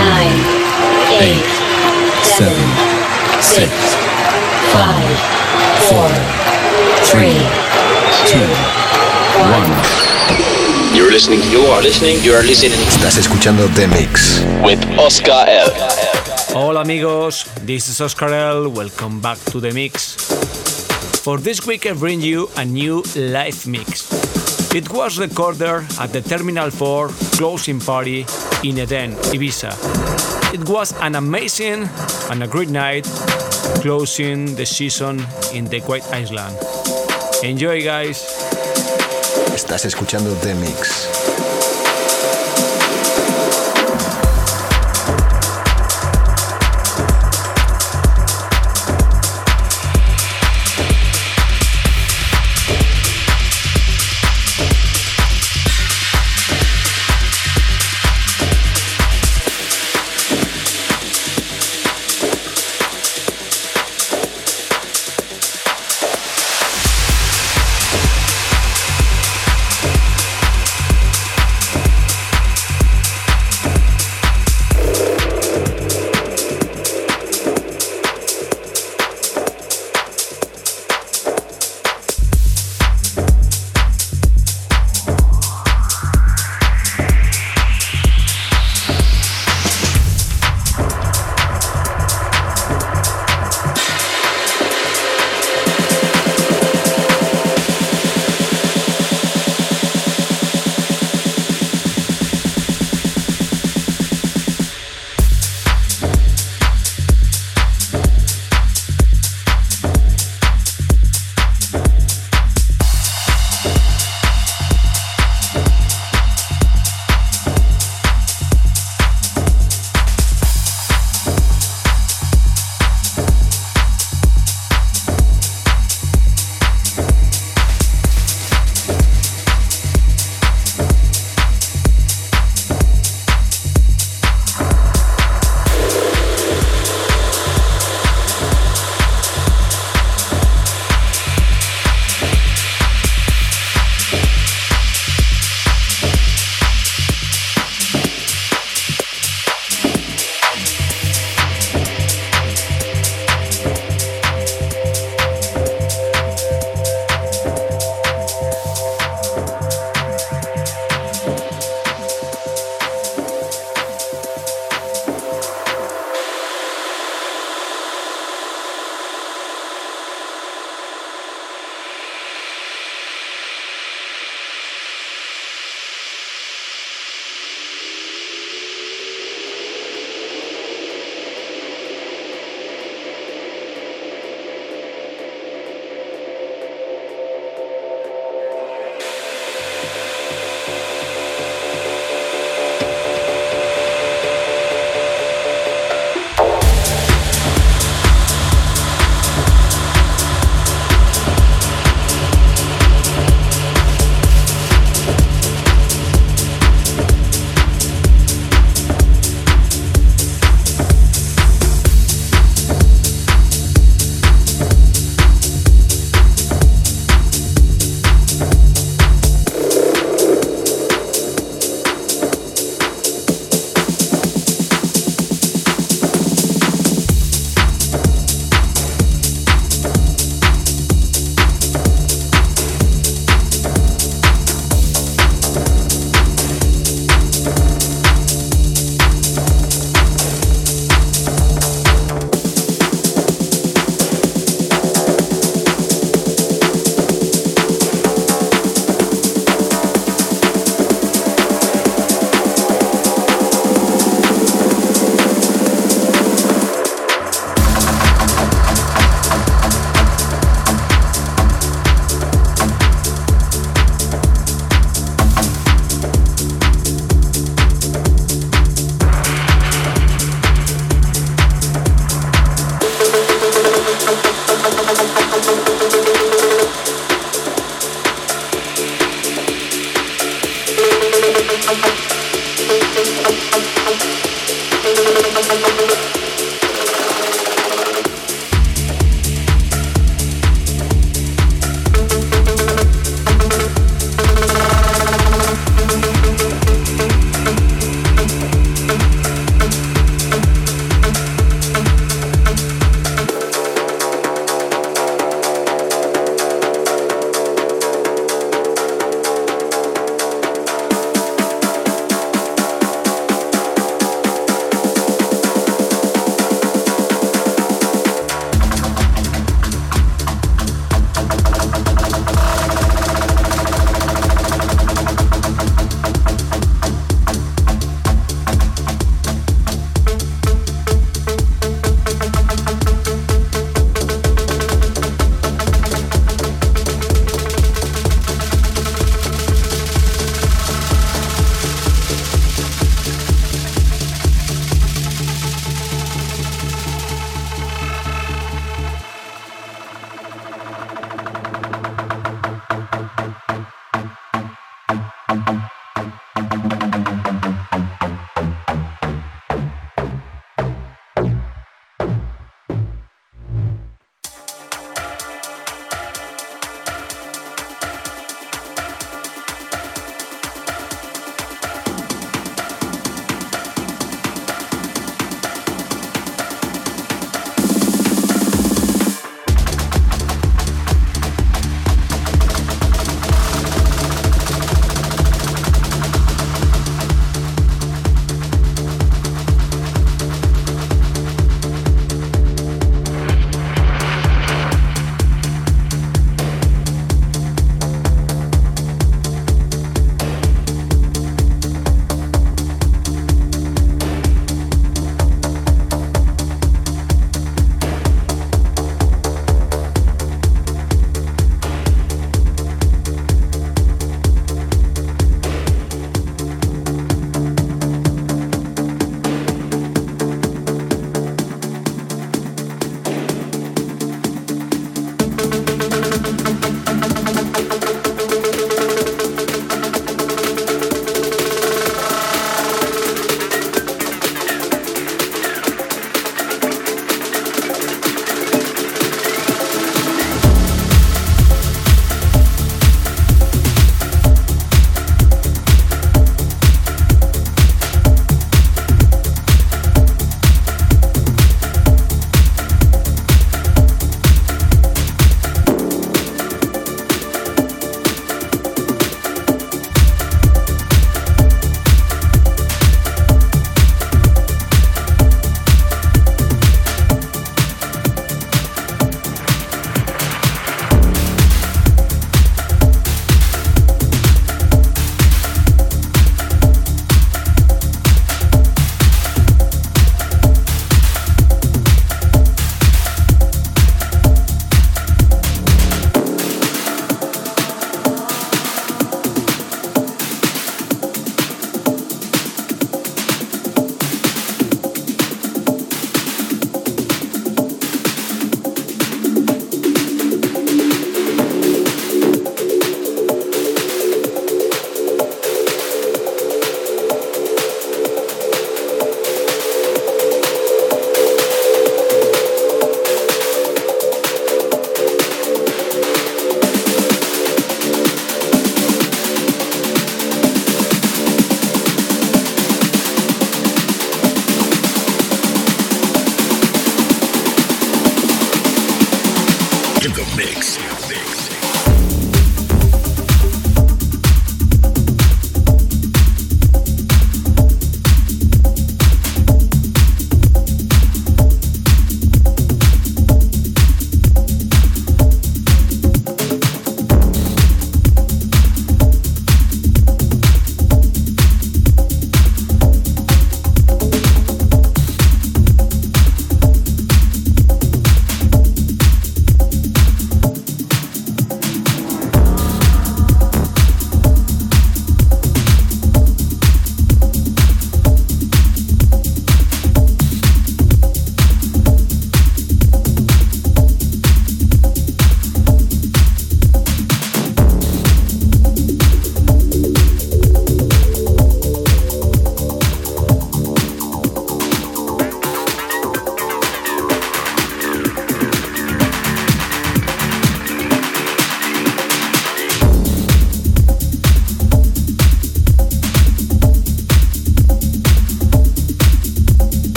nine, eight, seven, six, five, four, three, two, one. You're listening, you are listening, you are listening. Estás escuchando The Mix with Oscar L. Hola amigos, this is Oscar L. Welcome back to The Mix. For this week I bring you a new live mix. It was recorded at the Terminal 4 closing party in Eden, Ibiza. It was an amazing and a great night closing the season in the White Island. Enjoy guys! Estás escuchando The Mix.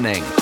Listening.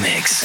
mix.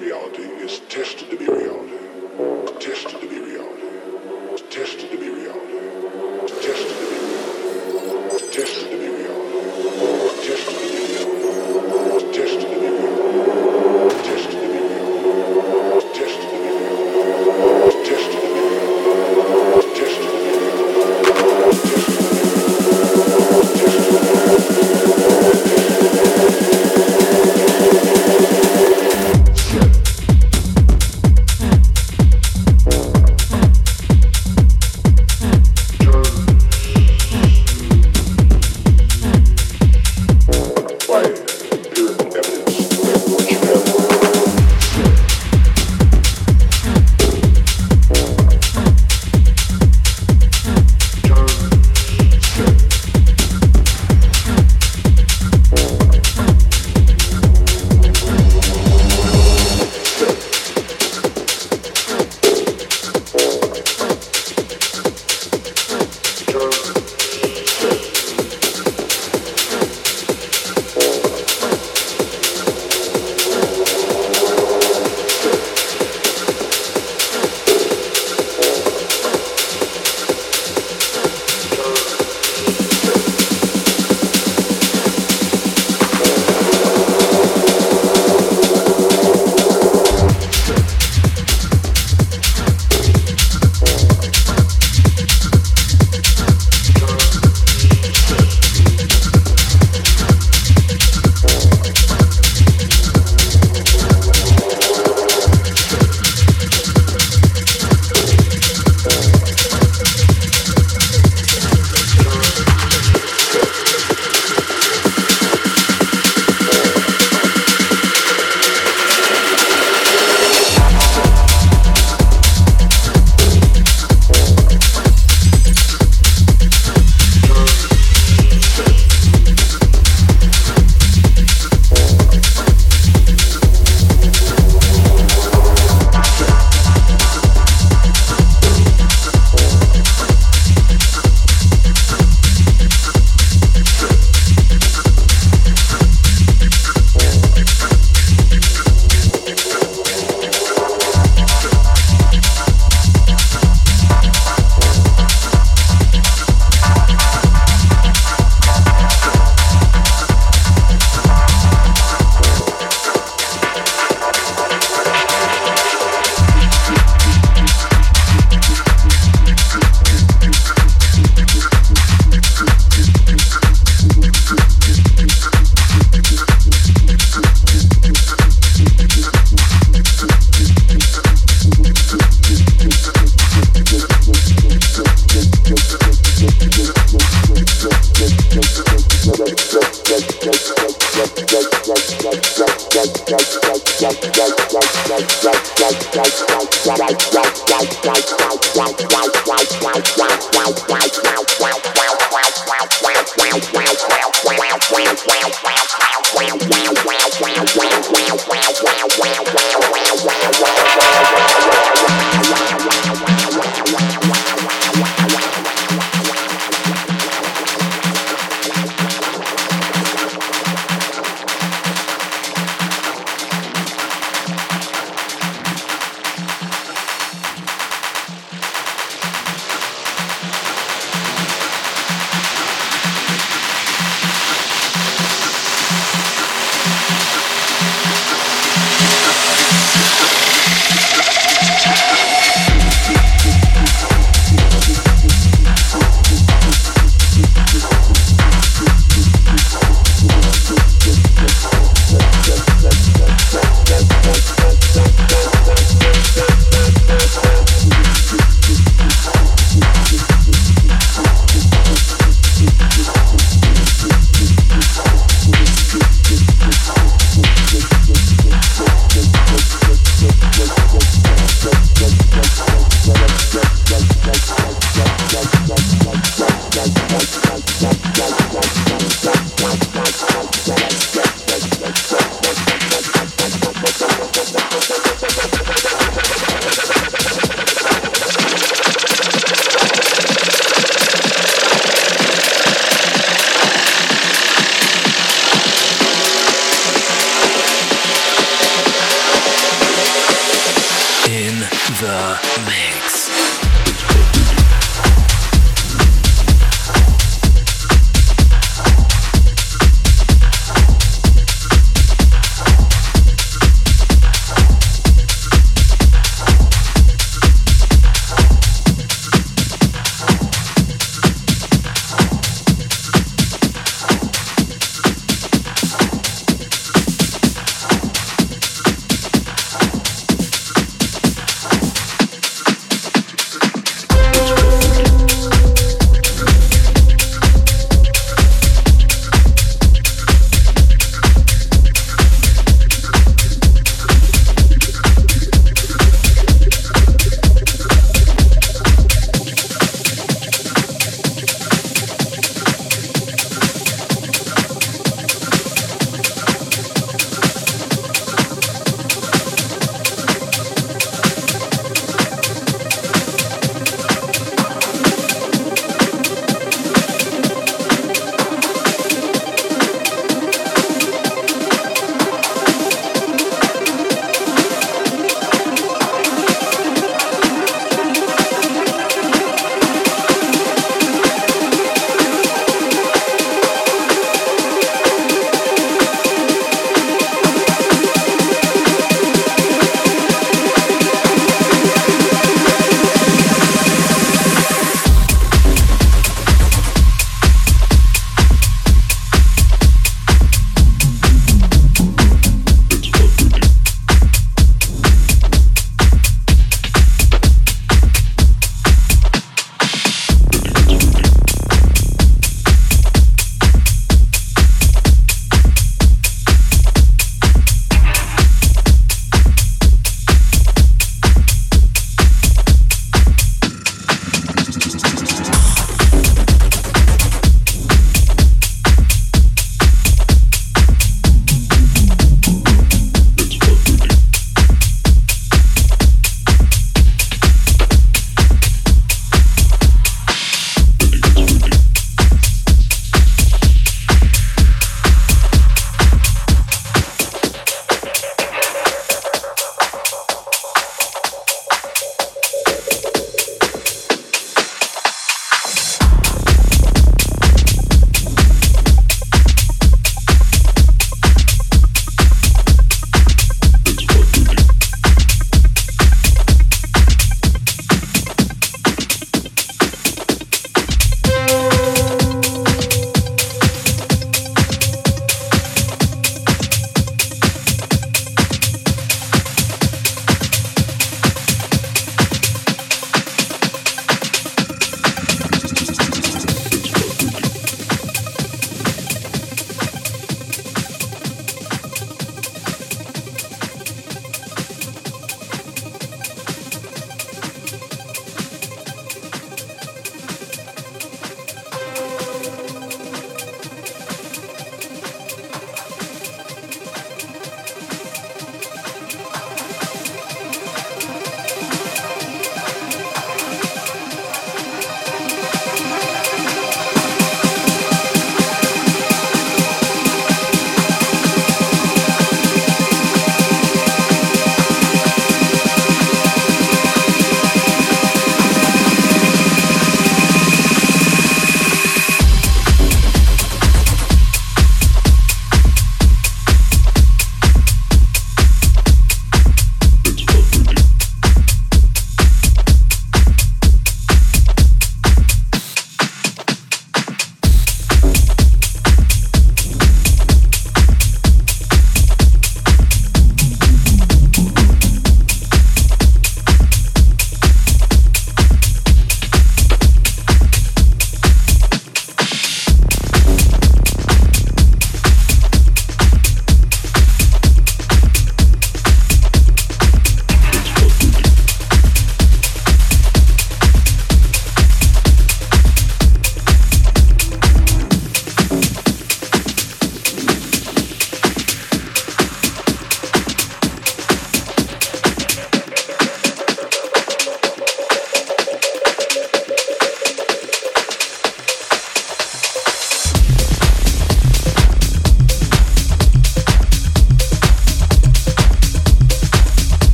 reality is tested to be reality, tested to be reality.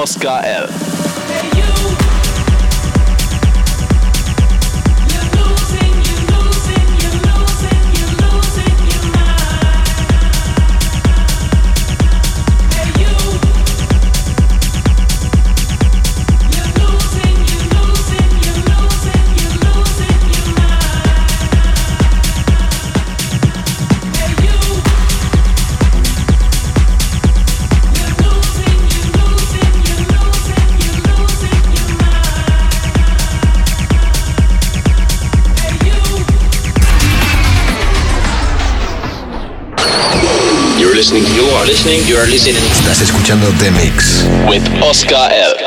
Oscar L. listening. You are listening. Estás escuchando The Mix with Oscar L.